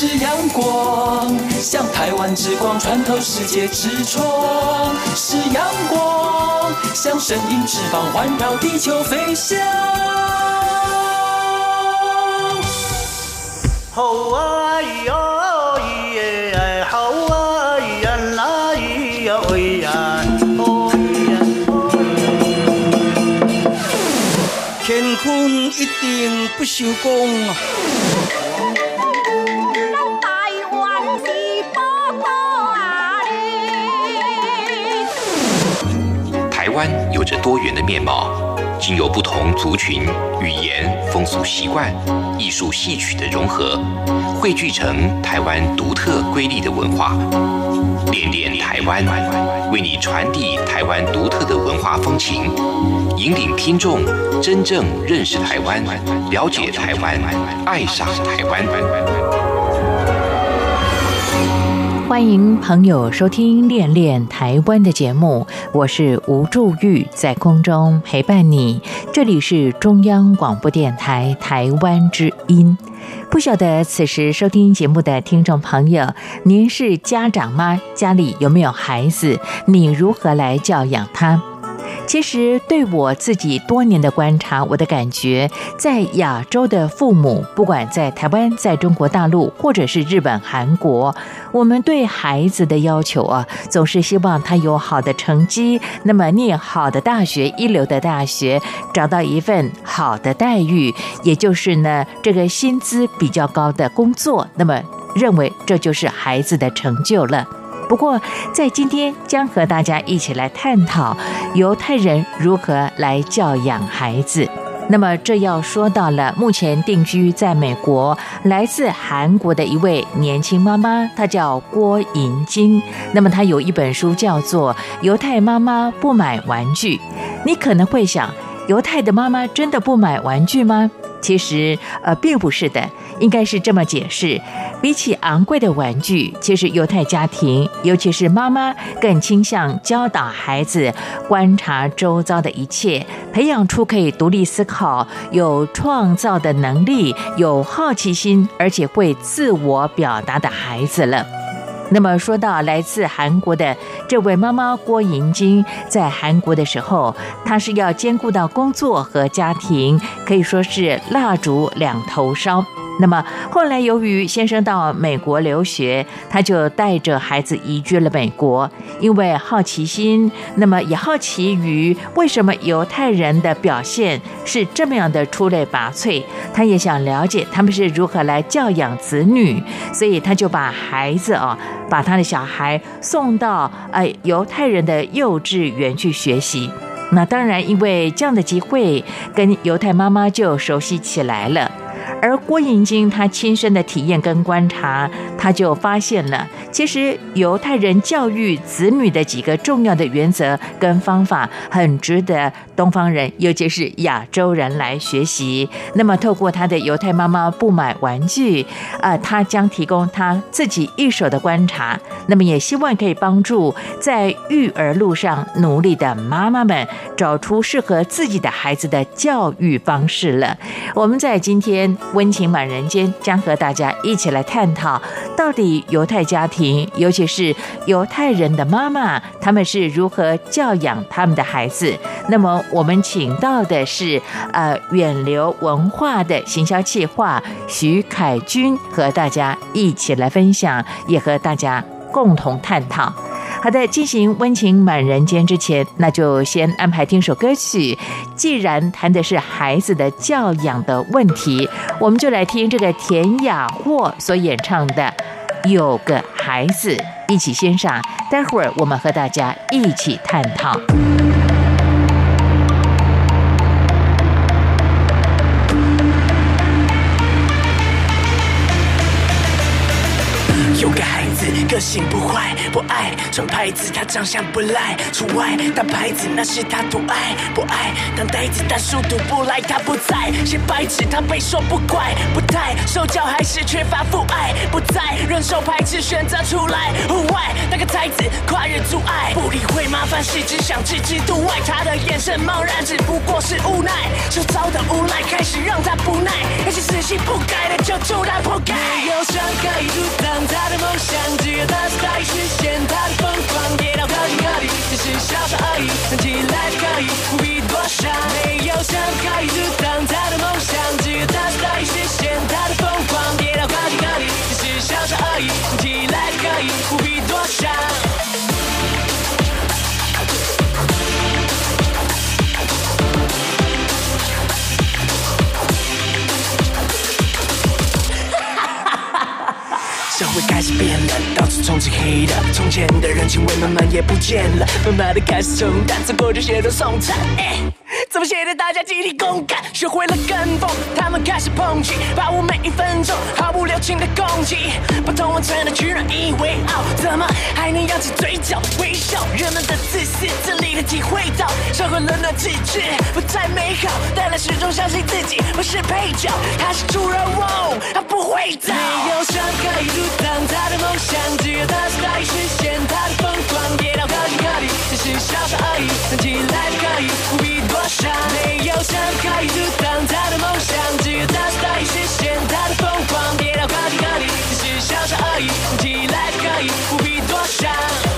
是阳光，像台湾之光穿透世界之窗；是阳光，像神鹰翅膀环绕地球飞翔。吼啊咿呀咿耶，吼啊咿呀啦咿呀咿呀，哦咿呀。乾坤一定不朽功。多元的面貌，经由不同族群、语言、风俗习惯、艺术戏曲的融合，汇聚成台湾独特瑰丽的文化。恋恋台湾，为你传递台湾独特的文化风情，引领听众真正认识台湾、了解台湾、爱上台湾。欢迎朋友收听《恋恋台湾》的节目，我是吴祝玉，在空中陪伴你。这里是中央广播电台台湾之音。不晓得此时收听节目的听众朋友，您是家长吗？家里有没有孩子？你如何来教养他？其实，对我自己多年的观察，我的感觉，在亚洲的父母，不管在台湾、在中国大陆，或者是日本、韩国，我们对孩子的要求啊，总是希望他有好的成绩，那么念好的大学、一流的大学，找到一份好的待遇，也就是呢，这个薪资比较高的工作，那么认为这就是孩子的成就了。不过，在今天将和大家一起来探讨犹太人如何来教养孩子。那么，这要说到了目前定居在美国、来自韩国的一位年轻妈妈，她叫郭银金。那么，她有一本书叫做《犹太妈妈不买玩具》。你可能会想，犹太的妈妈真的不买玩具吗？其实，呃，并不是的，应该是这么解释：比起昂贵的玩具，其实犹太家庭，尤其是妈妈，更倾向教导孩子观察周遭的一切，培养出可以独立思考、有创造的能力、有好奇心，而且会自我表达的孩子了。那么说到来自韩国的这位妈妈郭银晶，在韩国的时候，她是要兼顾到工作和家庭，可以说是蜡烛两头烧。那么后来，由于先生到美国留学，他就带着孩子移居了美国。因为好奇心，那么也好奇于为什么犹太人的表现是这么样的出类拔萃，他也想了解他们是如何来教养子女，所以他就把孩子啊，把他的小孩送到呃犹太人的幼稚园去学习。那当然，因为这样的机会，跟犹太妈妈就熟悉起来了。而郭银金他亲身的体验跟观察，他就发现了，其实犹太人教育子女的几个重要的原则跟方法，很值得东方人，尤其是亚洲人来学习。那么，透过他的犹太妈妈不买玩具，呃，他将提供他自己一手的观察，那么也希望可以帮助在育儿路上努力的妈妈们，找出适合自己的孩子的教育方式了。我们在今天。温情满人间将和大家一起来探讨，到底犹太家庭，尤其是犹太人的妈妈，他们是如何教养他们的孩子。那么，我们请到的是呃远流文化的行销企划徐凯军，和大家一起来分享，也和大家共同探讨。好的，进行温情满人间之前，那就先安排听首歌曲。既然谈的是孩子的教养的问题，我们就来听这个田雅霍所演唱的《有个孩子》，一起欣赏。待会儿我们和大家一起探讨。有个孩子，个性不坏，不爱穿牌子，他长相不赖，除外打牌子那是他独爱，不爱当呆子，但书读不来，他不在写白纸，他被说不乖，不太受教还是缺乏父爱，不在忍受排斥，选择出来户外那个才子，跨越阻碍，不理会麻烦事，只想置之度外，他的眼神茫然，只不过是无奈，周遭的无赖开始让他不耐，那些死性不改的就祝他活该，没有伤害，阻挡他的梦想。只有他是可以实现他的疯狂，跌倒高兴可以，只是小小而已，站起来可以，不必多想，没有什么可以阻挡他的梦想，只有他是可以实现他的疯狂，跌倒高兴可以，只是小小而已，站起来可以，不必多想。变了，到处充斥黑的，从前的人情味慢慢也不见了，慢慢的开始冲淡，走过这些都送餐。怎么写的？大家集体共感，学会了跟风，他们开始抨击，把握每一分钟，毫不留情的攻击，把同温层的取暖引以为傲，怎么还能扬起嘴角微笑？人们的自私，自利的体会到，社会冷暖自知，不再美好，但他始终相信自己不是配角，他是主人翁，他不会走。没有伤害阻挡他的梦想，只有他是大意实现他的疯狂，跌倒靠近靠近，只是小小而已，看起来就可以，不必没有谁可以阻挡他的梦想，只有他是大意实现他的疯狂，跌到靠近靠近，只是小小而已，看起来可以，不必多想。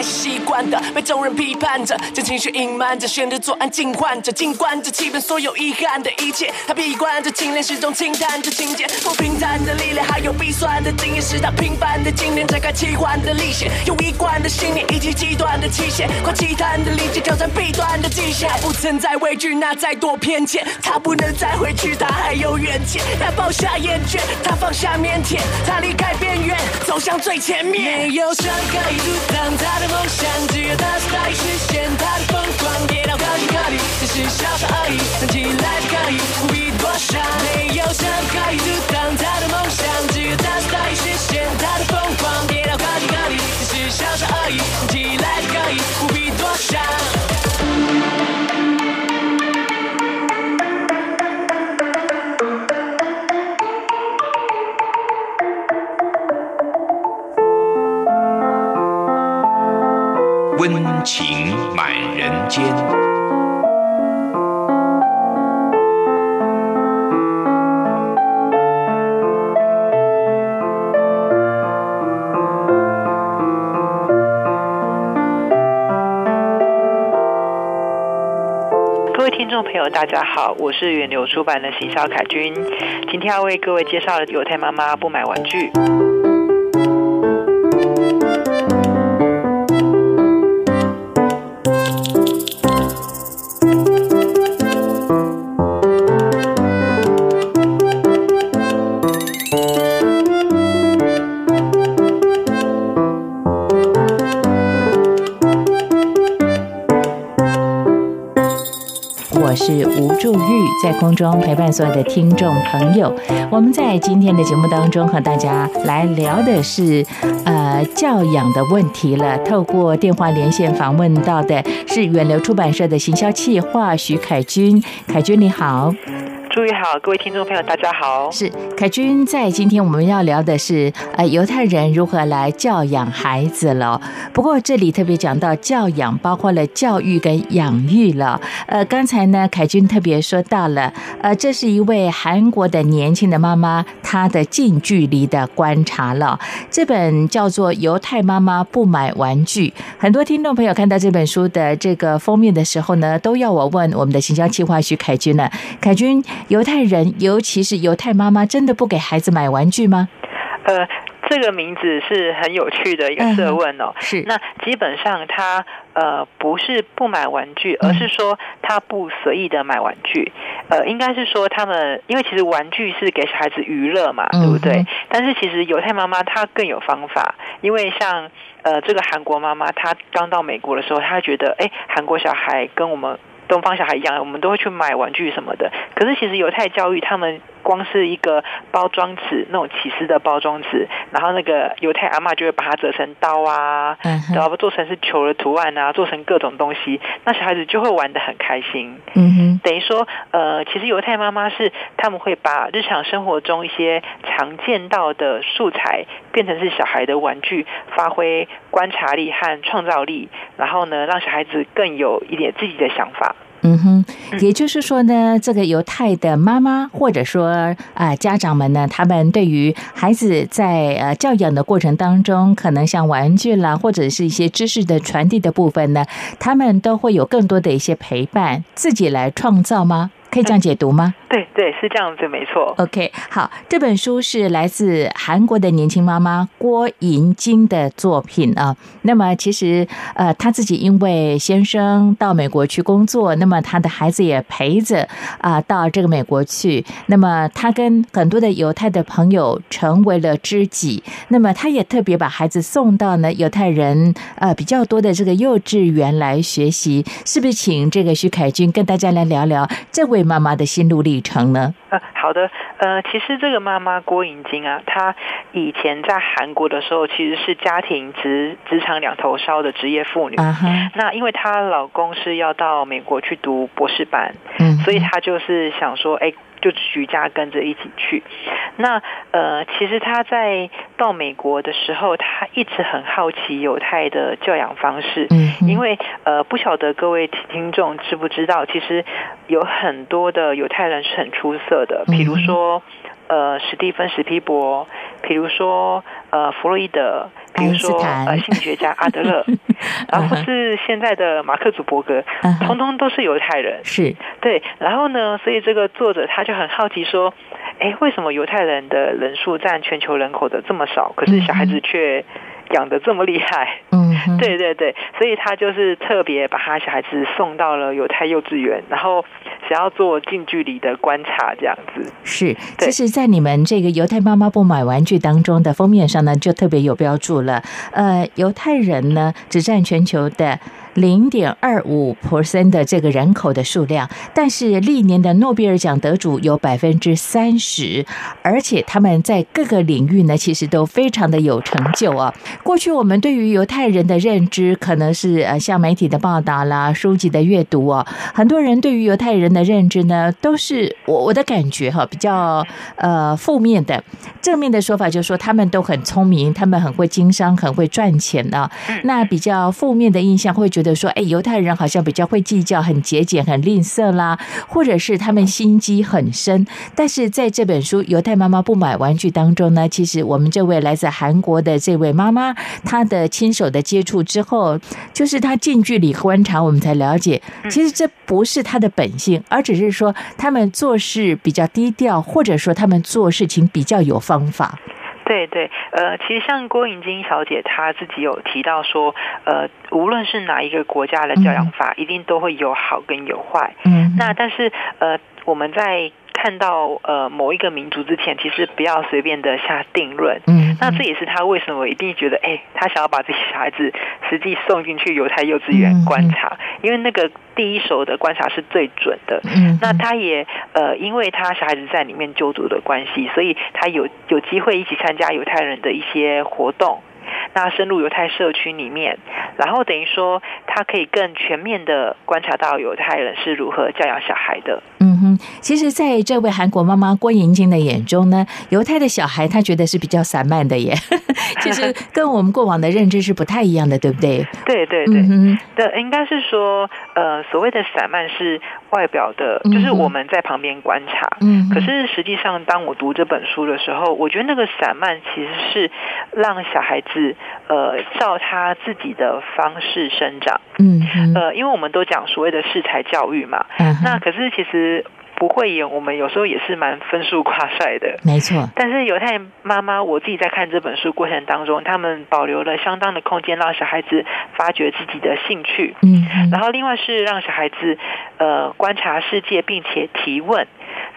开始习惯的被众人批判着，将情绪隐瞒着，选择做安静患者，静观着气氛，所有遗憾的一切，他闭关着，精炼始终轻叹着情节，不平坦的历练，还有必算的经验，是他平凡的经验，展开奇幻的历险，用一贯的信念以及极端的期限，跨奇谈的理解，挑战弊端的极限，不存在畏惧那再多偏见，他不能再回去，他还有远见，他放下厌倦，他放下腼腆，他离开边缘，走向最前面，没有伤害阻挡他。的梦想，只有他是大意实现他的疯狂，跌倒靠近靠近，只是小小而已，看起来可以，不必多想。没有伤害阻挡大家好，我是远流出版的行销凯君，今天要为各位介绍的犹太妈妈不买玩具。空中陪伴所有的听众朋友。我们在今天的节目当中和大家来聊的是呃教养的问题了。透过电话连线访问到的是远流出版社的行销企划徐凯军，凯军你好。注意好，各位听众朋友，大家好。是凯军，在今天我们要聊的是，呃，犹太人如何来教养孩子了。不过这里特别讲到教养，包括了教育跟养育了。呃，刚才呢，凯军特别说到了，呃，这是一位韩国的年轻的妈妈，她的近距离的观察了。这本叫做《犹太妈妈不买玩具》，很多听众朋友看到这本书的这个封面的时候呢，都要我问我们的形象计划徐凯军了，凯军。犹太人，尤其是犹太妈妈，真的不给孩子买玩具吗？呃，这个名字是很有趣的一个设问哦。是，那基本上他呃不是不买玩具，而是说他不随意的买玩具。呃，应该是说他们，因为其实玩具是给小孩子娱乐嘛，对不对？但是其实犹太妈妈她更有方法，因为像呃这个韩国妈妈，她刚到美国的时候，她觉得哎，韩国小孩跟我们。东方小孩一样，我们都会去买玩具什么的。可是其实犹太教育，他们光是一个包装纸，那种起司的包装纸，然后那个犹太阿妈就会把它折成刀啊，然后做成是球的图案啊，做成各种东西，那小孩子就会玩的很开心。嗯哼，等于说，呃，其实犹太妈妈是他们会把日常生活中一些常见到的素材变成是小孩的玩具，发挥观察力和创造力，然后呢，让小孩子更有一点自己的想法。嗯哼，也就是说呢，这个犹太的妈妈或者说啊家长们呢，他们对于孩子在呃教养的过程当中，可能像玩具啦，或者是一些知识的传递的部分呢，他们都会有更多的一些陪伴，自己来创造吗？可以这样解读吗？对对，是这样子，没错。OK，好，这本书是来自韩国的年轻妈妈郭银晶的作品啊。那么其实呃，她自己因为先生到美国去工作，那么她的孩子也陪着啊到这个美国去。那么她跟很多的犹太的朋友成为了知己。那么她也特别把孩子送到呢犹太人呃比较多的这个幼稚园来学习。是不是请这个徐凯军跟大家来聊聊这位妈妈的心路历程程呢？呃，好的，呃，其实这个妈妈郭颖晶啊，她以前在韩国的时候，其实是家庭职职场两头烧的职业妇女。那因为她老公是要到美国去读博士班，嗯，所以她就是想说，哎。就徐家跟着一起去。那呃，其实他在到美国的时候，他一直很好奇犹太的教养方式。嗯，因为呃，不晓得各位听众知不知道，其实有很多的犹太人是很出色的，比如说。呃，史蒂芬·史皮伯，比如说呃，弗洛伊德，比如说呃，心理学家 阿德勒，然后是现在的马克·祖伯格，通通都是犹太人。是，对。然后呢，所以这个作者他就很好奇说，哎，为什么犹太人的人数占全球人口的这么少，可是小孩子却养的这么厉害？嗯，对对对，所以他就是特别把他小孩子送到了犹太幼稚园，然后。想要做近距离的观察，这样子是。其实，在你们这个犹太妈妈不买玩具当中的封面上呢，就特别有标注了。呃，犹太人呢，只占全球的。零点二五 percent 的这个人口的数量，但是历年的诺贝尔奖得主有百分之三十，而且他们在各个领域呢，其实都非常的有成就啊。过去我们对于犹太人的认知，可能是呃像媒体的报道啦、书籍的阅读啊，很多人对于犹太人的认知呢，都是我我的感觉哈，比较呃负面的。正面的说法就是说他们都很聪明，他们很会经商，很会赚钱啊。那比较负面的印象会觉觉得说，哎，犹太人好像比较会计较，很节俭，很吝啬啦，或者是他们心机很深。但是在这本书《犹太妈妈不买玩具》当中呢，其实我们这位来自韩国的这位妈妈，她的亲手的接触之后，就是她近距离观察，我们才了解，其实这不是她的本性，而只是说他们做事比较低调，或者说他们做事情比较有方法。对对，呃，其实像郭颖晶小姐她自己有提到说，呃，无论是哪一个国家的教养法，一定都会有好跟有坏。嗯，那但是呃，我们在。看到呃某一个民族之前，其实不要随便的下定论。嗯，那这也是他为什么一定觉得，哎，他想要把这些小孩子实际送进去犹太幼稚园观察，因为那个第一手的观察是最准的。嗯，那他也呃，因为他小孩子在里面就读的关系，所以他有有机会一起参加犹太人的一些活动。那深入犹太社区里面，然后等于说，他可以更全面的观察到犹太人是如何教养小孩的。嗯哼，其实，在这位韩国妈妈郭莹晶的眼中呢，犹太的小孩他觉得是比较散漫的耶，其实跟我们过往的认知是不太一样的，对不对？对对对，对，应该是说，呃，所谓的散漫是外表的，就是我们在旁边观察。嗯，可是实际上，当我读这本书的时候，我觉得那个散漫其实是让小孩子。呃，照他自己的方式生长，嗯，呃，因为我们都讲所谓的适才教育嘛，嗯，那可是其实不会演，我们有时候也是蛮分数挂帅的，没错。但是犹太妈妈，我自己在看这本书过程当中，他们保留了相当的空间，让小孩子发掘自己的兴趣，嗯，然后另外是让小孩子呃观察世界，并且提问。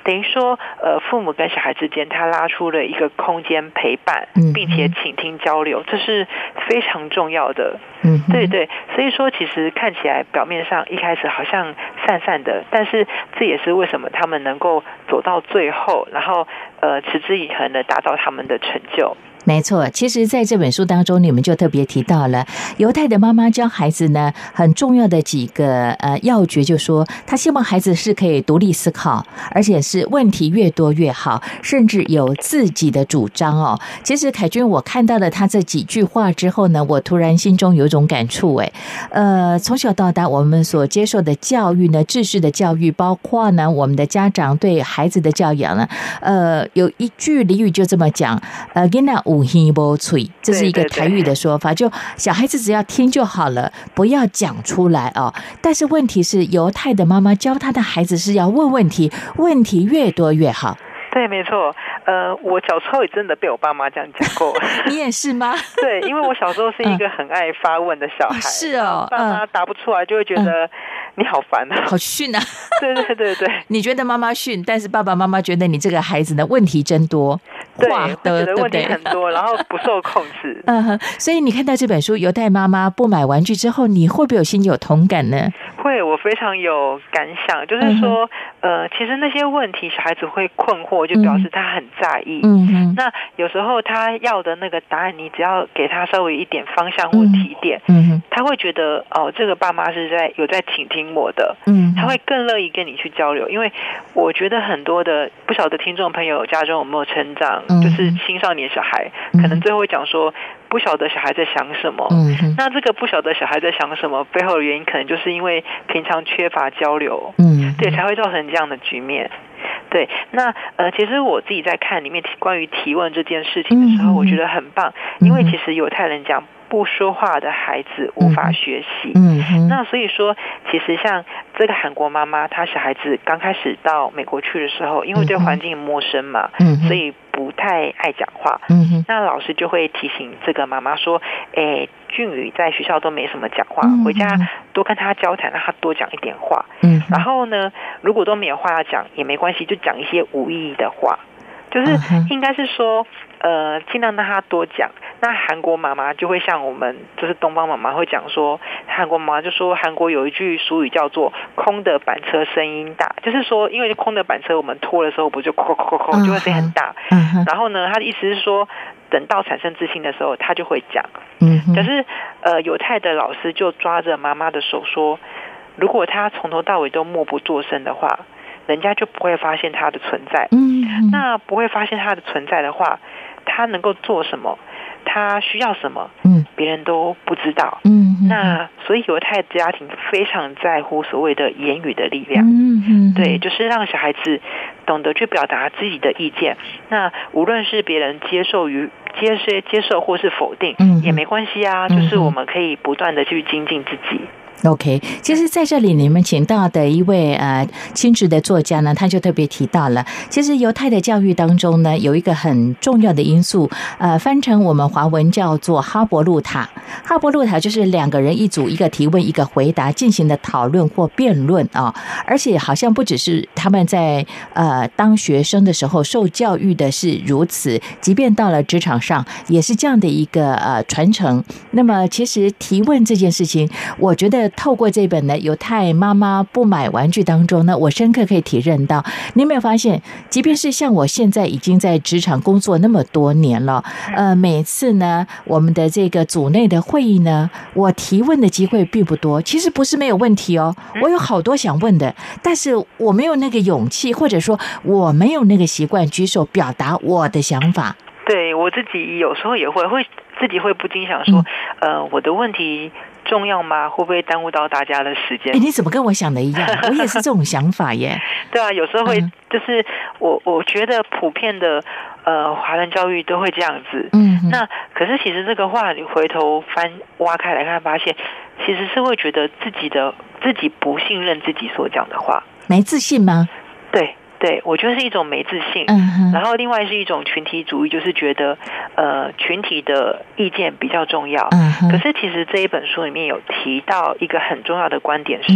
等于说，呃，父母跟小孩之间，他拉出了一个空间陪伴，并且倾听交流，这是非常重要的。嗯，对对，所以说，其实看起来表面上一开始好像散散的，但是这也是为什么他们能够走到最后，然后呃，持之以恒的达到他们的成就。没错，其实在这本书当中，你们就特别提到了犹太的妈妈教孩子呢，很重要的几个呃要诀，就说他希望孩子是可以独立思考，而且是问题越多越好，甚至有自己的主张哦。其实凯军，我看到了他这几句话之后呢，我突然心中有一种感触，哎，呃，从小到大我们所接受的教育呢，知识的教育，包括呢我们的家长对孩子的教养呢，呃，有一句俚语就这么讲，呃，跟那。五音波脆，这是一个台语的说法，就小孩子只要听就好了，不要讲出来哦。但是问题是，犹太的妈妈教他的孩子是要问问题，问题越多越好。对，没错。呃，我小时候也真的被我爸妈这样讲过。你也是吗？对，因为我小时候是一个很爱发问的小孩。是哦，爸妈答不出来就会觉得 你好烦啊，好训啊。对对对对，你觉得妈妈训，但是爸爸妈妈觉得你这个孩子的问题真多。对，觉得问题很多，然后不受控制。嗯哼，所以你看到这本书《犹太妈妈不买玩具》之后，你会不会有心有同感呢？会，我非常有感想，就是说，呃，其实那些问题小孩子会困惑，就表示他很在意。嗯嗯。那有时候他要的那个答案，你只要给他稍微一点方向或提点，嗯哼，他会觉得哦，这个爸妈是在有在倾听我的，嗯，他会更乐意跟你去交流。因为我觉得很多的不晓得听众朋友家中有没有成长，就是青少年小孩，可能最后会讲说。不晓得小孩在想什么，嗯，那这个不晓得小孩在想什么背后的原因，可能就是因为平常缺乏交流，嗯，对，才会造成这样的局面。对，那呃，其实我自己在看里面关于提问这件事情的时候，我觉得很棒，因为其实犹太人讲。不说话的孩子无法学习。嗯，那所以说，其实像这个韩国妈妈，她小孩子刚开始到美国去的时候，因为对环境陌生嘛，嗯，所以不太爱讲话。嗯哼，那老师就会提醒这个妈妈说：“哎，俊宇在学校都没什么讲话，回家多跟他交谈，让他多讲一点话。嗯，然后呢，如果都没有话要讲也没关系，就讲一些无意义的话。”就是应该是说，呃，尽量让他多讲。那韩国妈妈就会像我们，就是东方妈妈会讲说，韩国妈妈就说，韩国有一句俗语叫做“空的板车声音大”，就是说，因为空的板车我们拖的时候不就“哐哐哐哐”就会声音很大。然后呢，他的意思是说，等到产生自信的时候，他就会讲。嗯可是，呃，犹太的老师就抓着妈妈的手说，如果他从头到尾都默不作声的话。人家就不会发现它的存在。嗯，那不会发现它的存在的话，他能够做什么？他需要什么？嗯，别人都不知道。嗯，那所以犹太家庭非常在乎所谓的言语的力量。嗯嗯，对，就是让小孩子懂得去表达自己的意见。那无论是别人接受于接受接受或是否定，嗯，也没关系啊。就是我们可以不断的去精进自己。OK，其实在这里你们请到的一位呃亲职的作家呢，他就特别提到了，其实犹太的教育当中呢，有一个很重要的因素，呃，翻成我们华文叫做哈伯路塔。哈伯路塔就是两个人一组，一个提问，一个回答，进行的讨论或辩论啊。而且好像不只是他们在呃当学生的时候受教育的是如此，即便到了职场上也是这样的一个呃传承。那么其实提问这件事情，我觉得。透过这本呢《犹太妈妈不买玩具》当中呢，我深刻可以体认到，你有没有发现，即便是像我现在已经在职场工作那么多年了，呃，每次呢，我们的这个组内的会议呢，我提问的机会并不多。其实不是没有问题哦，我有好多想问的，但是我没有那个勇气，或者说我没有那个习惯举手表达我的想法。对我自己有时候也会会自己会不禁想说，呃，我的问题。重要吗？会不会耽误到大家的时间？哎，你怎么跟我想的一样？我也是这种想法耶。对啊，有时候会就是我我觉得普遍的呃华人教育都会这样子。嗯。那可是其实这个话你回头翻挖开来看，发现其实是会觉得自己的自己不信任自己所讲的话，没自信吗？对。对，我觉得是一种没自信，嗯然后另外是一种群体主义，就是觉得呃群体的意见比较重要，嗯可是其实这一本书里面有提到一个很重要的观点是，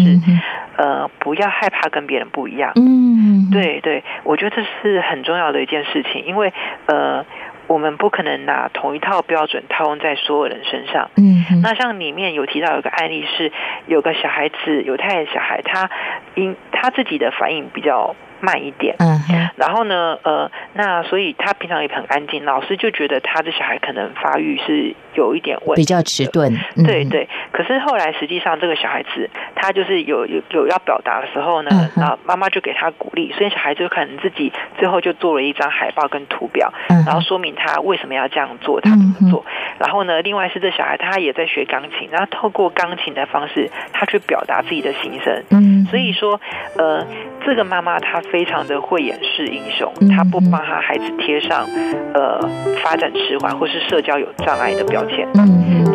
呃，不要害怕跟别人不一样，嗯对对，我觉得这是很重要的一件事情，因为呃。我们不可能拿同一套标准套用在所有人身上。嗯，那像里面有提到有个案例是，有个小孩子，犹太小孩，他因他自己的反应比较。慢一点，嗯，然后呢，呃，那所以他平常也很安静，老师就觉得他的小孩可能发育是有一点问题，比较迟钝，对对。可是后来实际上这个小孩子他就是有有有要表达的时候呢，那妈妈就给他鼓励，所以小孩子可能自己最后就做了一张海报跟图表，然后说明他为什么要这样做，他怎么做。然后呢，另外是这小孩他也在学钢琴，然后透过钢琴的方式，他去表达自己的心声。嗯，所以说，呃，这个妈妈她非常的会掩饰英雄，他不帮他孩子贴上呃发展迟缓或是社交有障碍的标签，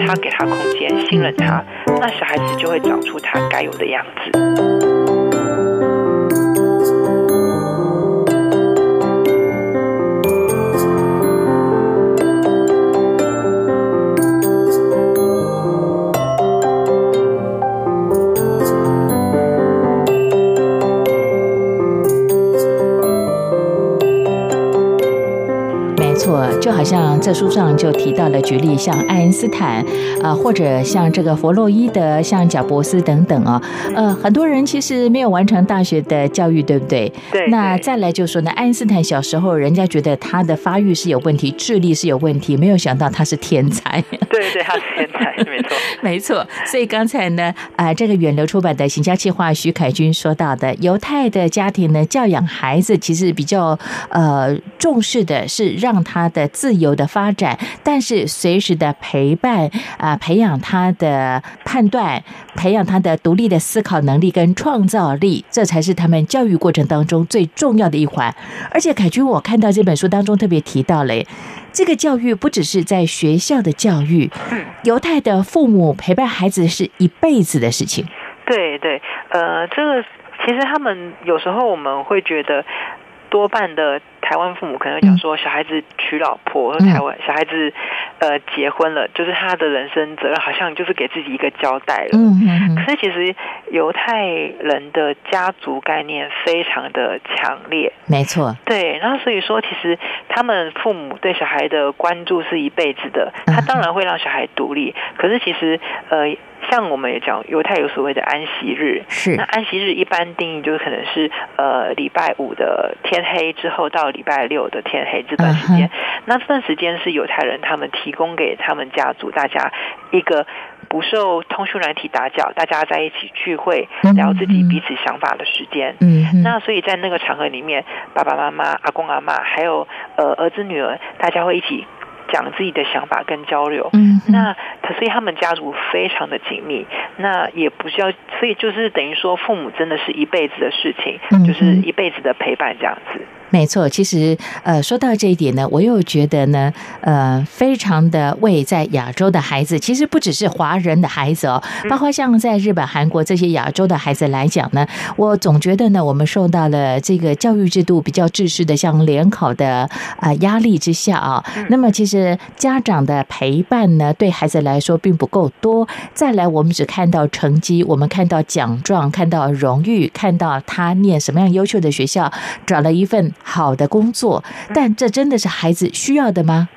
他给他空间，信任他，那小孩子就会长出他该有的样子。好像这书上就提到了举例，像爱因斯坦啊，或者像这个弗洛伊德、像贾伯斯等等啊，呃，很多人其实没有完成大学的教育，对不对？对。那再来就说呢，爱因斯坦小时候人家觉得他的发育是有问题，智力是有问题，没有想到他是天才。对对，他是天才，没错，没错。所以刚才呢，啊，这个远流出版的行家计划，徐凯军说到的，犹太的家庭呢，教养孩子其实比较呃重视的是让他的。自由的发展，但是随时的陪伴啊，培养他的判断，培养他的独立的思考能力跟创造力，这才是他们教育过程当中最重要的一环。而且凯军，我看到这本书当中特别提到了，这个教育不只是在学校的教育，犹太的父母陪伴孩子是一辈子的事情。对对，呃，这个其实他们有时候我们会觉得。多半的台湾父母可能会讲说，小孩子娶老婆，台湾小孩子呃结婚了，就是他的人生责任，好像就是给自己一个交代了。嗯嗯。可是其实犹太人的家族概念非常的强烈，没错。对，然后所以说，其实他们父母对小孩的关注是一辈子的。他当然会让小孩独立，可是其实呃。像我们也讲，犹太有所谓的安息日，是。那安息日一般定义就是可能是呃礼拜五的天黑之后到礼拜六的天黑这段时间，那这段时间是犹太人他们提供给他们家族大家一个不受通讯软体打搅，大家在一起聚会聊自己彼此想法的时间。嗯，那所以在那个场合里面，爸爸妈妈、阿公阿妈还有呃儿子女儿，大家会一起。讲自己的想法跟交流，嗯，那所以他们家族非常的紧密，那也不需要，所以就是等于说父母真的是一辈子的事情，就是一辈子的陪伴这样子。没错，其实呃，说到这一点呢，我又觉得呢，呃，非常的为在亚洲的孩子，其实不只是华人的孩子哦，包括像在日本、韩国这些亚洲的孩子来讲呢，我总觉得呢，我们受到了这个教育制度比较制式的，像联考的啊压力之下啊，那么其实家长的陪伴呢，对孩子来说并不够多。再来，我们只看到成绩，我们看到奖状，看到荣誉，看到他念什么样优秀的学校，找了一份。好的工作，但这真的是孩子需要的吗？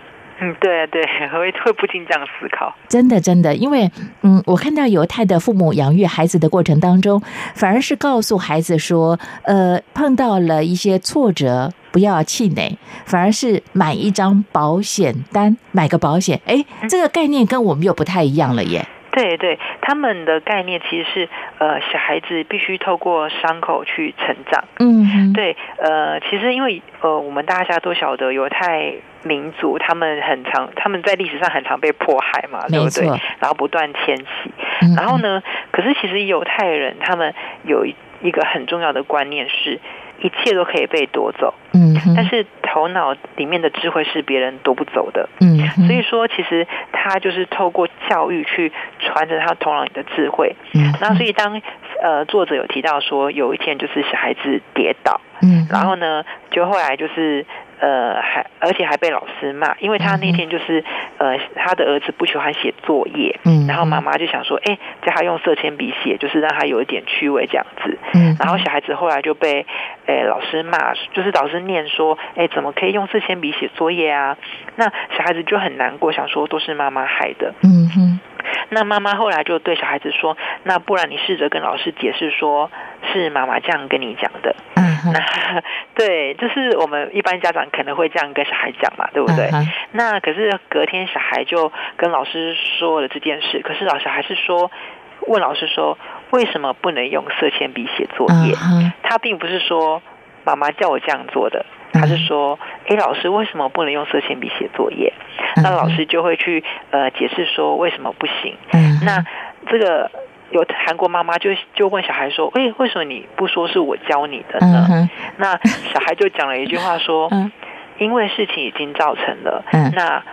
嗯，对对，会会不禁这样思考。真的，真的，因为嗯，我看到犹太的父母养育孩子的过程当中，反而是告诉孩子说，呃，碰到了一些挫折，不要气馁，反而是买一张保险单，买个保险。哎，这个概念跟我们又不太一样了耶。对对，他们的概念其实是，呃，小孩子必须透过伤口去成长。嗯，对，呃，其实因为呃，我们大家都晓得犹太民族，他们很常，他们在历史上很常被迫害嘛，对不对？然后不断迁徙，然后呢，可是其实犹太人他们有一个很重要的观念是。一切都可以被夺走，嗯，但是头脑里面的智慧是别人夺不走的，嗯，所以说其实他就是透过教育去传承他头脑里的智慧，嗯，那所以当呃作者有提到说有一天就是小孩子跌倒，嗯，然后呢就后来就是。呃，还而且还被老师骂，因为他那天就是呃，他的儿子不喜欢写作业，嗯，然后妈妈就想说，哎，叫他用色铅笔写，就是让他有一点趣味这样子，嗯，然后小孩子后来就被诶老师骂，就是老师念说，哎，怎么可以用色铅笔写作业啊？那小孩子就很难过，想说都是妈妈害的，嗯哼。那妈妈后来就对小孩子说：“那不然你试着跟老师解释，说是妈妈这样跟你讲的。” 对，就是我们一般家长可能会这样跟小孩讲嘛，对不对？那可是隔天小孩就跟老师说了这件事，可是老师还是说问老师说为什么不能用色铅笔写作业？他并不是说妈妈叫我这样做的。他是说：“哎，老师，为什么不能用色铅笔写作业？”那老师就会去呃解释说为什么不行。那这个有韩国妈妈就就问小孩说：“哎，为什么你不说是我教你的呢？”那小孩就讲了一句话说：“ 因为事情已经造成了，那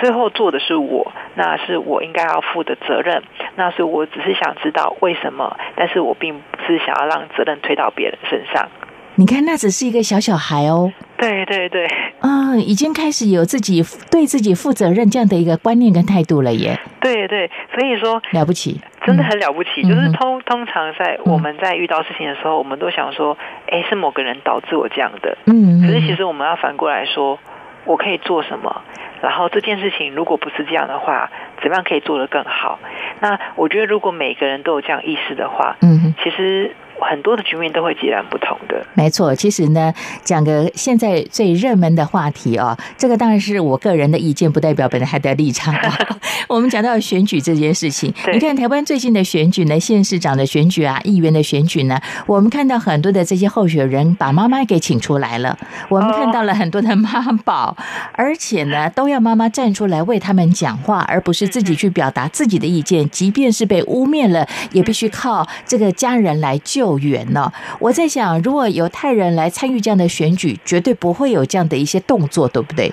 最后做的是我，那是我应该要负的责任。那所以我只是想知道为什么，但是我并不是想要让责任推到别人身上。”你看，那只是一个小小孩哦。对对对，嗯，已经开始有自己对自己负责任这样的一个观念跟态度了耶。对对，所以说了不起，真的很了不起。就是通通常在我们在遇到事情的时候，我们都想说，哎，是某个人导致我这样的。嗯。可是其实我们要反过来说，我可以做什么？然后这件事情如果不是这样的话，怎么样可以做得更好？那我觉得，如果每个人都有这样意识的话，嗯，其实。很多的局面都会截然不同的。没错，其实呢，讲个现在最热门的话题哦，这个当然是我个人的意见，不代表本台的立场。我们讲到选举这件事情，你看台湾最近的选举呢，县市长的选举啊，议员的选举呢，我们看到很多的这些候选人把妈妈给请出来了，我们看到了很多的妈宝，而且呢，都要妈妈站出来为他们讲话，而不是自己去表达自己的意见，即便是被污蔑了，也必须靠这个家人来救。够远了，我在想，如果犹太人来参与这样的选举，绝对不会有这样的一些动作，对不对？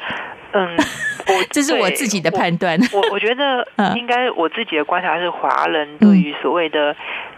嗯，我这是我自己的判断。我我觉得 应该我自己的观察是，华人对于所谓的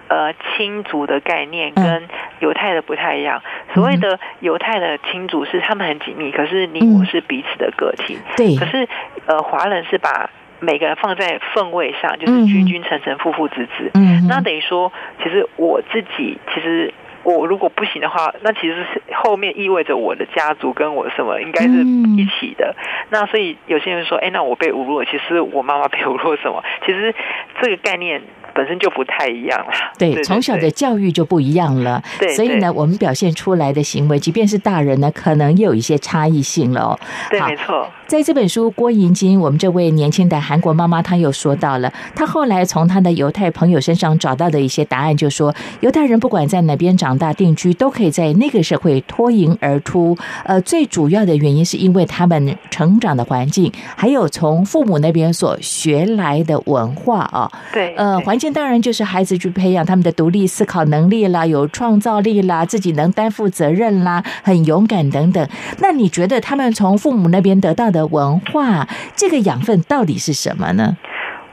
呃亲族的概念跟犹太的不太一样。所谓的犹太的亲族是他们很紧密，可是你我是彼此的个体。对，可是呃华人是把。每个人放在份位上，就是君君臣臣，父父子子。嗯，那等于说，其实我自己，其实我如果不行的话，那其实是后面意味着我的家族跟我什么应该是一起的。那所以有些人说，哎，那我被侮辱，其实我妈妈被侮辱什么？其实这个概念。本身就不太一样了，对，从小的教育就不一样了，对，所以呢，我们表现出来的行为，即便是大人呢，可能也有一些差异性了哦。对，没错。在这本书《郭银金》，我们这位年轻的韩国妈妈，她又说到了，她后来从她的犹太朋友身上找到的一些答案，就说犹太人不管在哪边长大定居，都可以在那个社会脱颖而出。呃，最主要的原因是因为他们成长的环境，还有从父母那边所学来的文化啊。对，呃，环境。当然，就是孩子去培养他们的独立思考能力啦，有创造力啦，自己能担负责任啦，很勇敢等等。那你觉得他们从父母那边得到的文化，这个养分到底是什么呢？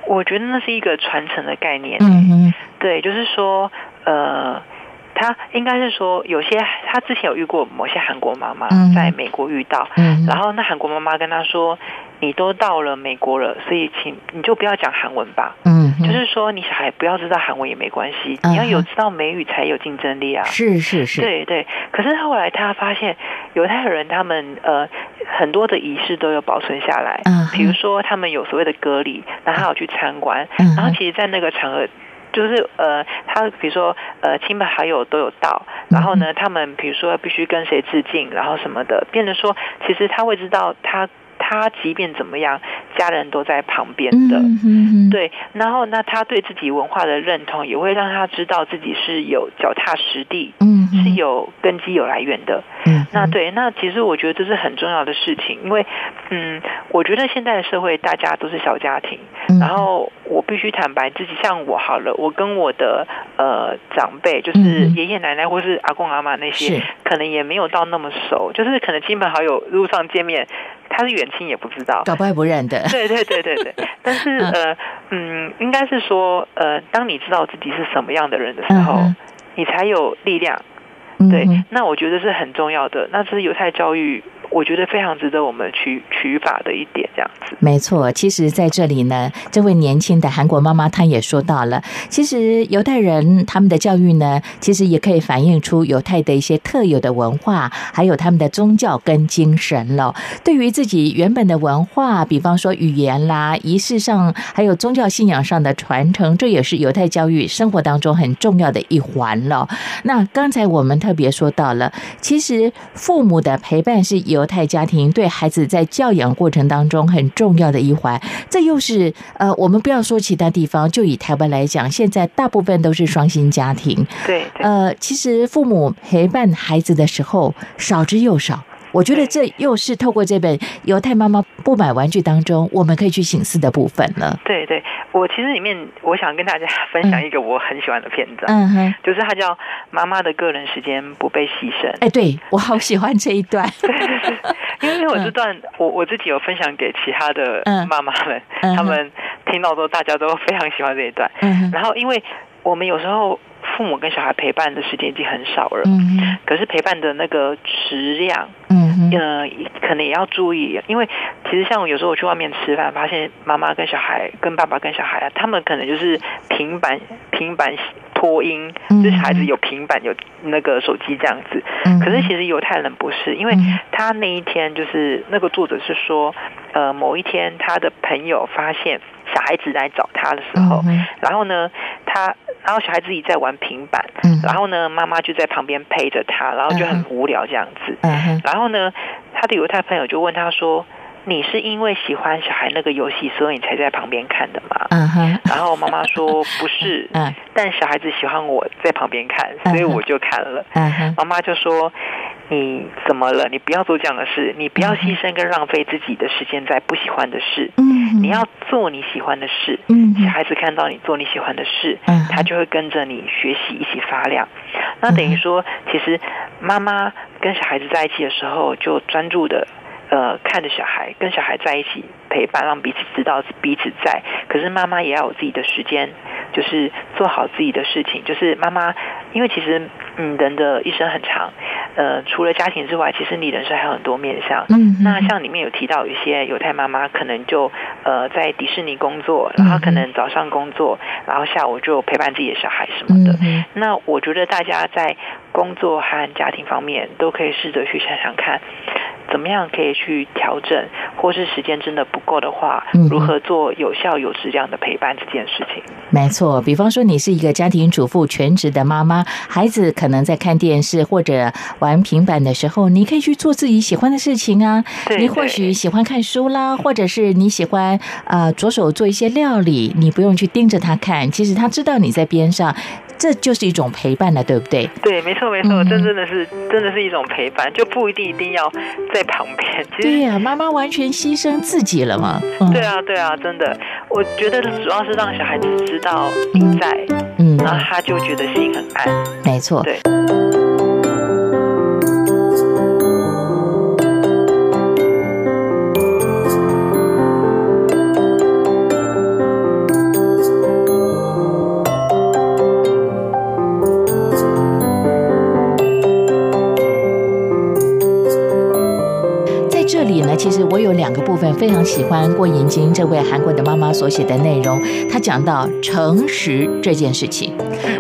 我觉得那是一个传承的概念。嗯哼，对，就是说，呃。他应该是说，有些他之前有遇过某些韩国妈妈在美国遇到，嗯然后那韩国妈妈跟他说：“你都到了美国了，所以请你就不要讲韩文吧。”嗯，就是说你小孩不要知道韩文也没关系，你要有知道美语才有竞争力啊。是是是，对对。可是后来他发现，犹太人他们呃很多的仪式都有保存下来，嗯，比如说他们有所谓的隔离，然后他有去参观，然后其实，在那个场合。就是呃，他比如说呃，亲朋好友都有到，然后呢，他们比如说必须跟谁致敬，然后什么的，变得说，其实他会知道他他即便怎么样，家人都在旁边的，对，然后那他对自己文化的认同，也会让他知道自己是有脚踏实地，嗯，是有根基有来源的，嗯，那对，那其实我觉得这是很重要的事情，因为嗯，我觉得现在的社会大家都是小家庭，然后。我必须坦白，自己像我好了，我跟我的呃长辈，就是爷爷奶奶或是阿公阿妈那些，可能也没有到那么熟，就是可能亲朋好友路上见面，他是远亲也不知道，搞不不认得。对对对对对，但是呃嗯，应该是说呃，当你知道自己是什么样的人的时候，你才有力量。对，那我觉得是很重要的。那这是犹太教育。我觉得非常值得我们去取法的一点，这样子。没错，其实在这里呢，这位年轻的韩国妈妈她也说到了，其实犹太人他们的教育呢，其实也可以反映出犹太的一些特有的文化，还有他们的宗教跟精神了。对于自己原本的文化，比方说语言啦、仪式上，还有宗教信仰上的传承，这也是犹太教育生活当中很重要的一环了。那刚才我们特别说到了，其实父母的陪伴是犹太家庭对孩子在教养过程当中很重要的一环，这又是呃，我们不要说其他地方，就以台湾来讲，现在大部分都是双薪家庭。对，呃，其实父母陪伴孩子的时候少之又少。我觉得这又是透过这本《犹太妈妈不买玩具》当中，我们可以去醒思的部分了。对对，我其实里面我想跟大家分享一个我很喜欢的片段，嗯哼，就是它叫《妈妈的个人时间不被牺牲》。哎，对我好喜欢这一段，因为我这段我我自己有分享给其他的妈妈们，他们听到之后大家都非常喜欢这一段。嗯然后，因为我们有时候。父母跟小孩陪伴的时间已经很少了，嗯，可是陪伴的那个质量，嗯，呃，可能也要注意，因为其实像有时候我去外面吃饭，发现妈妈跟小孩、跟爸爸跟小孩啊，他们可能就是平板、平板拖音，就是孩子有平板、有那个手机这样子，可是其实犹太人不是，因为他那一天就是那个作者是说，呃，某一天他的朋友发现小孩子来找他的时候，然后呢，他。然后小孩自己在玩平板，然后呢，妈妈就在旁边陪着他，然后就很无聊这样子。然后呢，他的犹太朋友就问他说：“你是因为喜欢小孩那个游戏，所以你才在旁边看的吗？”然后妈妈说：“不是，但小孩子喜欢我在旁边看，所以我就看了。”妈妈就说。你怎么了？你不要做这样的事，你不要牺牲跟浪费自己的时间在不喜欢的事。嗯，你要做你喜欢的事。嗯，小孩子看到你做你喜欢的事，嗯，他就会跟着你学习，一起发亮。那等于说，其实妈妈跟小孩子在一起的时候，就专注的呃看着小孩，跟小孩在一起陪伴，让彼此知道彼此在。可是妈妈也要有自己的时间，就是做好自己的事情。就是妈妈，因为其实嗯，人的一生很长。呃，除了家庭之外，其实你人生还有很多面向。嗯，那像里面有提到，有一些犹太妈妈可能就呃在迪士尼工作，然后可能早上工作，然后下午就陪伴自己的小孩什么的。嗯那我觉得大家在工作和家庭方面都可以试着去想想看。怎么样可以去调整，或是时间真的不够的话，如何做有效有质量的陪伴这件事情？没错，比方说你是一个家庭主妇、全职的妈妈，孩子可能在看电视或者玩平板的时候，你可以去做自己喜欢的事情啊。你或许喜欢看书啦，或者是你喜欢呃着手做一些料理，你不用去盯着他看，其实他知道你在边上。这就是一种陪伴了，对不对？对，没错，没错，这真的是，真的是一种陪伴，就不一定一定要在旁边。对呀，妈妈完全牺牲自己了嘛。对啊，对啊，真的，我觉得主要是让小孩子知道你在，嗯，然后他就觉得心很安。没错，对。两个部分非常喜欢郭银晶这位韩国的妈妈所写的内容。她讲到诚实这件事情，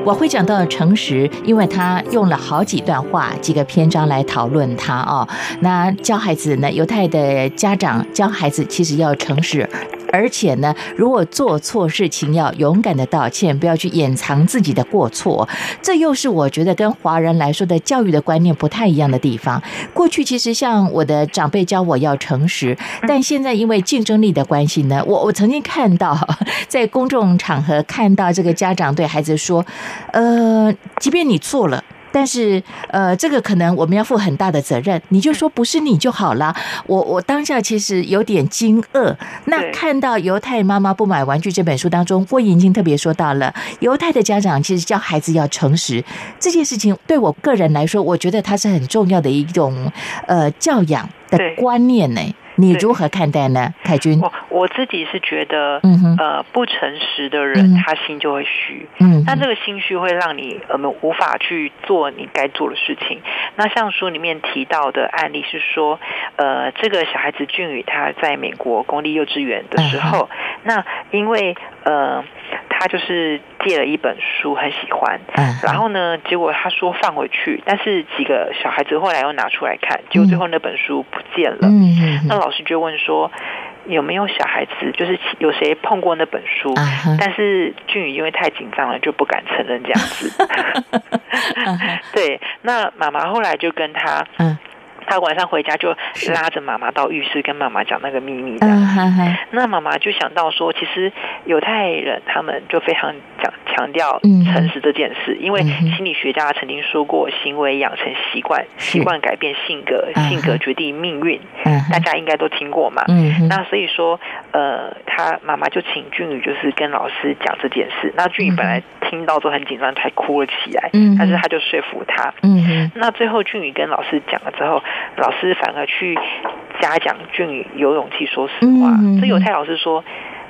我会讲到诚实，因为她用了好几段话、几个篇章来讨论它哦。那教孩子呢，犹太的家长教孩子其实要诚实。而且呢，如果做错事情，要勇敢的道歉，不要去掩藏自己的过错。这又是我觉得跟华人来说的教育的观念不太一样的地方。过去其实像我的长辈教我要诚实，但现在因为竞争力的关系呢，我我曾经看到 在公众场合看到这个家长对孩子说：“呃，即便你错了。”但是，呃，这个可能我们要负很大的责任。你就说不是你就好了。我我当下其实有点惊愕。那看到《犹太妈妈不买玩具》这本书当中，郭莹晶特别说到了犹太的家长其实教孩子要诚实这件事情，对我个人来说，我觉得它是很重要的一种呃教养的观念呢。你如何看待呢，凯军？我我自己是觉得，呃，不诚实的人，他心就会虚。嗯，那这个心虚会让你呃无法去做你该做的事情。那像书里面提到的案例是说，呃，这个小孩子俊宇他在美国公立幼稚园的时候，那因为呃。他就是借了一本书，很喜欢，然后呢，结果他说放回去，但是几个小孩子后来又拿出来看，结果最后那本书不见了。那老师就问说，有没有小孩子，就是有谁碰过那本书？但是俊宇因为太紧张了，就不敢承认这样子。对，那妈妈后来就跟他他晚上回家就拉着妈妈到浴室跟妈妈讲那个秘密的。那妈妈就想到说，其实犹太人他们就非常讲强调诚实这件事，因为心理学家曾经说过，行为养成习惯，习惯改变性格，性格决定命运。大家应该都听过嘛。那所以说，呃，他妈妈就请俊宇就是跟老师讲这件事。那俊宇本来听到之后很紧张，才哭了起来。但是他就说服他。那最后俊宇跟老师讲了之后。老师反而去嘉奖俊宇有勇气说实话。这犹太老师说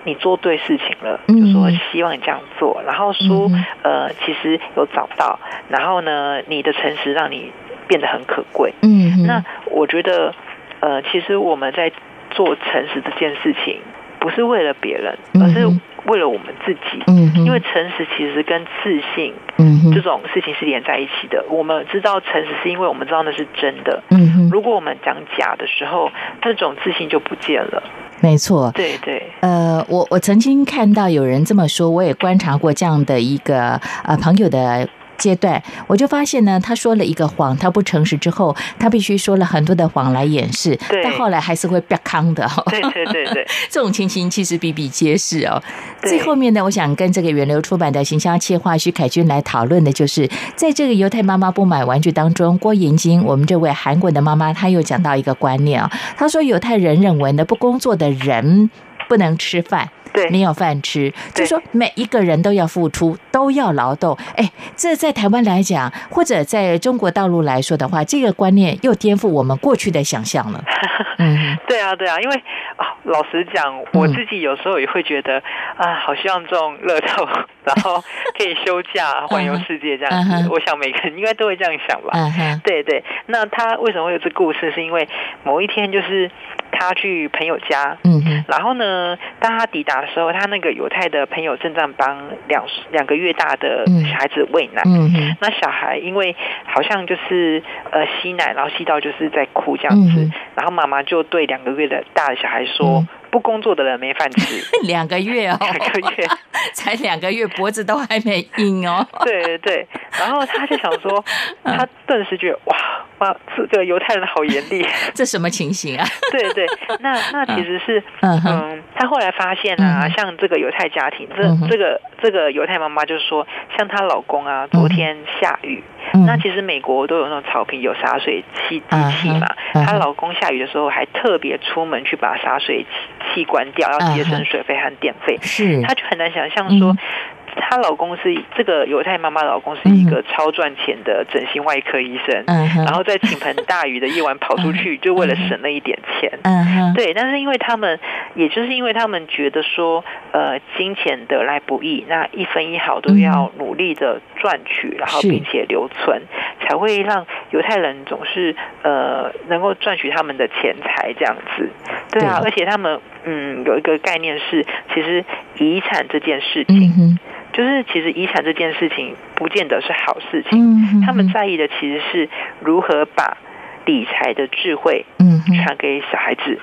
你做对事情了，就说希望你这样做。然后书呃其实有找到，然后呢你的诚实让你变得很可贵。嗯，那我觉得呃其实我们在做诚实这件事情，不是为了别人，而是。为了我们自己，嗯，因为诚实其实跟自信，嗯，这种事情是连在一起的。我们知道诚实是因为我们知道那是真的，嗯，如果我们讲假的时候，那种自信就不见了。没错，对对。呃，我我曾经看到有人这么说，我也观察过这样的一个呃朋友的。阶段，我就发现呢，他说了一个谎，他不诚实之后，他必须说了很多的谎来掩饰，但后来还是会被康的。对对对对，这种情形其实比比皆是哦。最后面呢，我想跟这个源流出版的行销企划徐凯军来讨论的，就是在这个犹太妈妈不买玩具当中，郭银金，我们这位韩国的妈妈，她又讲到一个观念啊，她说犹太人认为呢，不工作的人不能吃饭。对，没有饭吃，就说每一个人都要付出，都要劳动。哎，这在台湾来讲，或者在中国大陆来说的话，这个观念又颠覆我们过去的想象了。嗯，对啊，对啊，因为啊，老实讲，我自己有时候也会觉得啊，好像中乐透，然后可以休假环游世界这样子。我想每个人应该都会这样想吧。嗯对对，那他为什么会有这故事？是因为某一天就是。他去朋友家，嗯，然后呢，当他抵达的时候，他那个犹太的朋友正在帮两两个月大的小孩子喂奶，嗯那小孩因为好像就是呃吸奶，然后吸到就是在哭这样子，然后妈妈就对两个月的大的小孩说。不工作的人没饭吃，两个月哦，两个月。才两个月，脖子都还没硬哦。对对对，然后他就想说，他顿时觉得哇哇，这个犹太人好严厉，这什么情形啊？对对，那那其实是嗯，他后来发现啊，像这个犹太家庭，这这个这个犹太妈妈就说，像她老公啊，昨天下雨。那其实美国都有那种草坪有洒水器机器嘛，她老公下雨的时候还特别出门去把洒水器关掉，要节省水费和电费。是，她就很难想象说。她老公是这个犹太妈妈，老公是一个超赚钱的整形外科医生，然后在倾盆大雨的夜晚跑出去，就为了省那一点钱。嗯对，但是因为他们，也就是因为他们觉得说，呃，金钱得来不易，那一分一毫都要努力的赚取，然后并且留存，才会让犹太人总是呃能够赚取他们的钱财这样子。对啊，而且他们嗯有一个概念是，其实遗产这件事情。就是其实遗产这件事情不见得是好事情，他们在意的其实是如何把理财的智慧传给小孩子。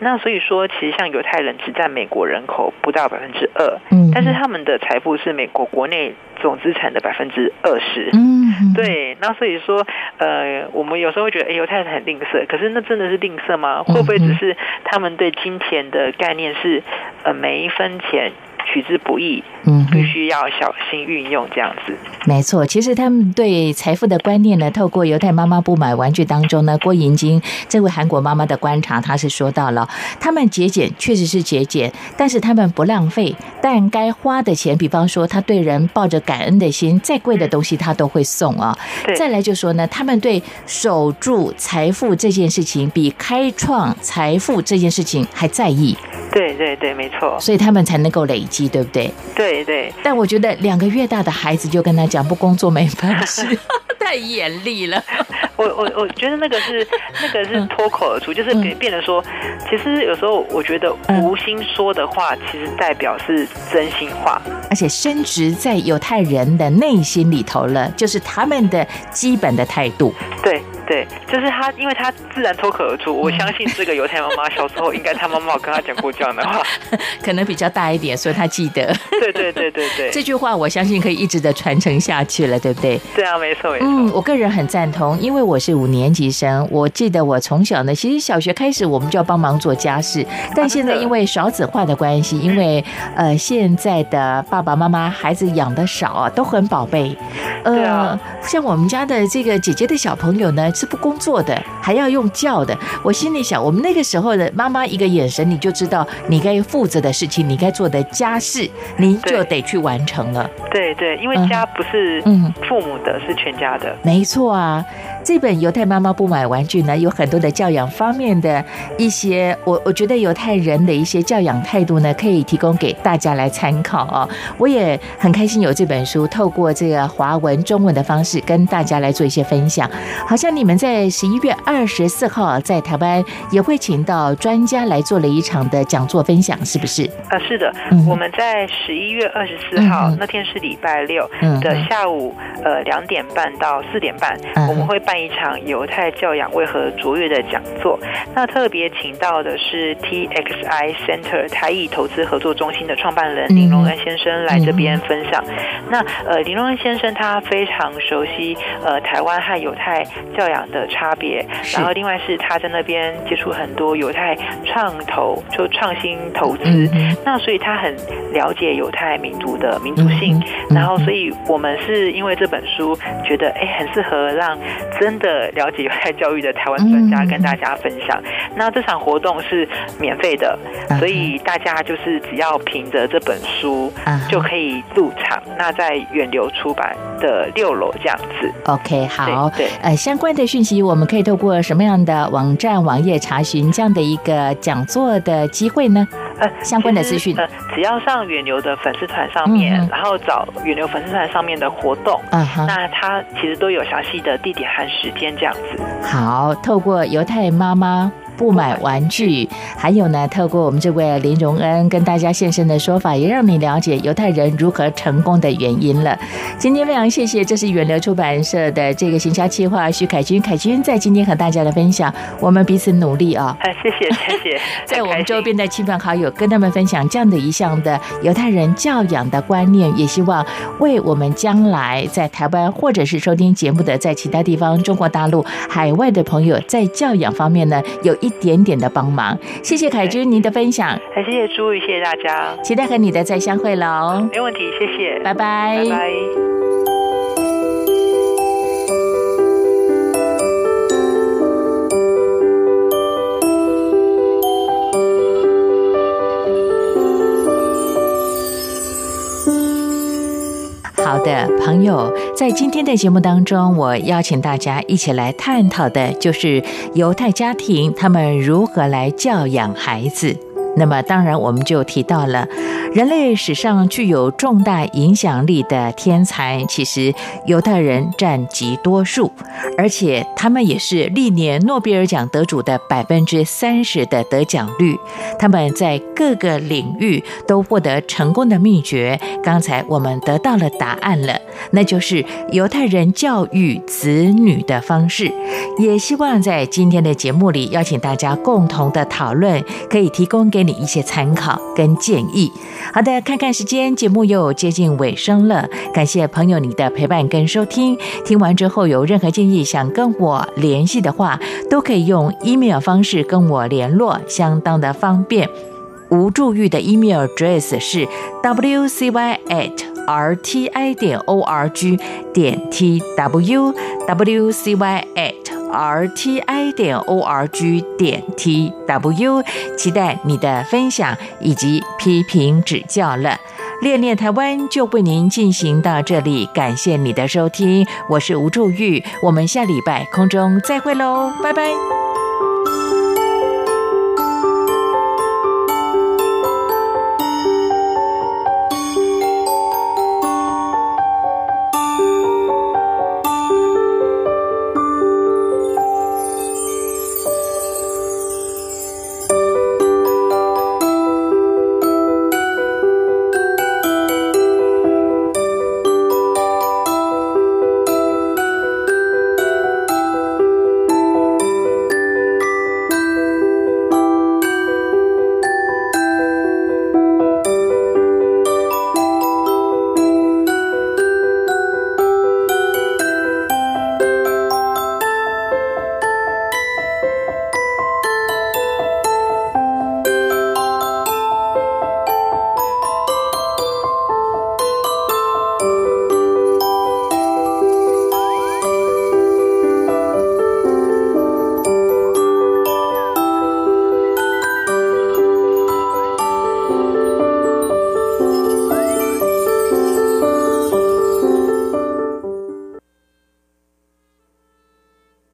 那所以说，其实像犹太人只占美国人口不到百分之二，嗯但是他们的财富是美国国内总资产的百分之二十。嗯对，那所以说，呃，我们有时候会觉得，哎，犹太人很吝啬，可是那真的是吝啬吗？会不会只是他们对金钱的概念是，呃，每一分钱？取之不易，嗯，必须要小心运用，这样子。没错，其实他们对财富的观念呢，透过犹太妈妈不买玩具当中呢，郭银金这位韩国妈妈的观察，她是说到了，他们节俭确实是节俭，但是他们不浪费，但该花的钱，比方说他对人抱着感恩的心，再贵的东西他都会送啊。再来就说呢，他们对守住财富这件事情，比开创财富这件事情还在意。对对对，没错。所以他们才能够累积，对不对？对对。但我觉得两个月大的孩子就跟他讲不工作没饭吃，太严厉了。我我我觉得那个是那个是脱口而出，就是变变得说，其实有时候我觉得无心说的话，其实代表是真心话，而且深植在犹太人的内心里头了，就是他们的基本的态度。对。对，就是他，因为他自然脱口而出。我相信这个犹太妈妈小时候应该他妈妈有跟他讲过这样的话，可能比较大一点，所以他记得。对对对对对，这句话我相信可以一直的传承下去了，对不对？对啊，没错没错。嗯，我个人很赞同，因为我是五年级生，我记得我从小呢，其实小学开始我们就要帮忙做家事，但现在因为少子化的关系，因为呃现在的爸爸妈妈孩子养的少啊，都很宝贝。呃，像我们家的这个姐姐的小朋友呢，是不工作的，还要用叫的。我心里想，我们那个时候的妈妈一个眼神，你就知道你该负责的事情，你该做的家事，你就得去完成了。对对，因为家不是嗯父母的，是全家的。没错啊。这本《犹太妈妈不买玩具》呢，有很多的教养方面的一些，我我觉得犹太人的一些教养态度呢，可以提供给大家来参考啊。我也很开心有这本书，透过这个华文、中文的方式跟大家来做一些分享。好像你们在十一月二十四号在台湾也会请到专家来做了一场的讲座分享，是不是？啊，是的，我们在十一月二十四号那天是礼拜六的下午，呃，两点半到四点半，我们会办。一场犹太教养为何卓越的讲座，那特别请到的是 TXI Center 台艺投资合作中心的创办人林荣恩先生来这边分享。那呃，林荣恩先生他非常熟悉呃台湾和犹太教养的差别，然后另外是他在那边接触很多犹太创投，就创新投资，那所以他很了解犹太民族的民族性，然后所以我们是因为这本书觉得哎很适合让。真的了解犹太教育的台湾专家跟大家分享。那这场活动是免费的，所以大家就是只要凭着这本书就可以入场。那在远流出版的六楼这样子。OK，好。对，呃，相关的讯息我们可以透过什么样的网站、网页查询这样的一个讲座的机会呢？呃，相关的资讯，呃，只要上远流的粉丝团上面，然后找远流粉丝团上面的活动，嗯那它其实都有详细的地点和时间这样子。好，透过犹太妈妈。不买玩具，还有呢，透过我们这位林荣恩跟大家现身的说法，也让你了解犹太人如何成功的原因了。今天非常谢谢，这是远流出版社的这个行销计划徐凯军，凯军在今天和大家的分享，我们彼此努力啊！哎，谢谢谢谢，在我们周边的亲朋好友跟他们分享这样的一项的犹太人教养的观念，也希望为我们将来在台湾或者是收听节目的在其他地方中国大陆海外的朋友，在教养方面呢有。一点点的帮忙，谢谢凯君您的分享，还谢谢朱宇，谢谢大家，期待和你的再相会喽，没问题，谢谢，拜拜，拜拜。友，在今天的节目当中，我邀请大家一起来探讨的，就是犹太家庭他们如何来教养孩子。那么，当然，我们就提到了人类史上具有重大影响力的天才，其实犹太人占极多数，而且他们也是历年诺贝尔奖得主的百分之三十的得奖率。他们在各个领域都获得成功的秘诀。刚才我们得到了答案了，那就是犹太人教育子女的方式。也希望在今天的节目里邀请大家共同的讨论，可以提供给。你一些参考跟建议。好的，看看时间，节目又接近尾声了。感谢朋友你的陪伴跟收听。听完之后有任何建议想跟我联系的话，都可以用 email 方式跟我联络，相当的方便。无助玉的 email address 是 wcy at rti 点 org 点 tw wcy at r t i 点 o r g 点 t w，期待你的分享以及批评指教了。恋恋台湾就为您进行到这里，感谢你的收听，我是吴祝玉，我们下礼拜空中再会喽，拜拜。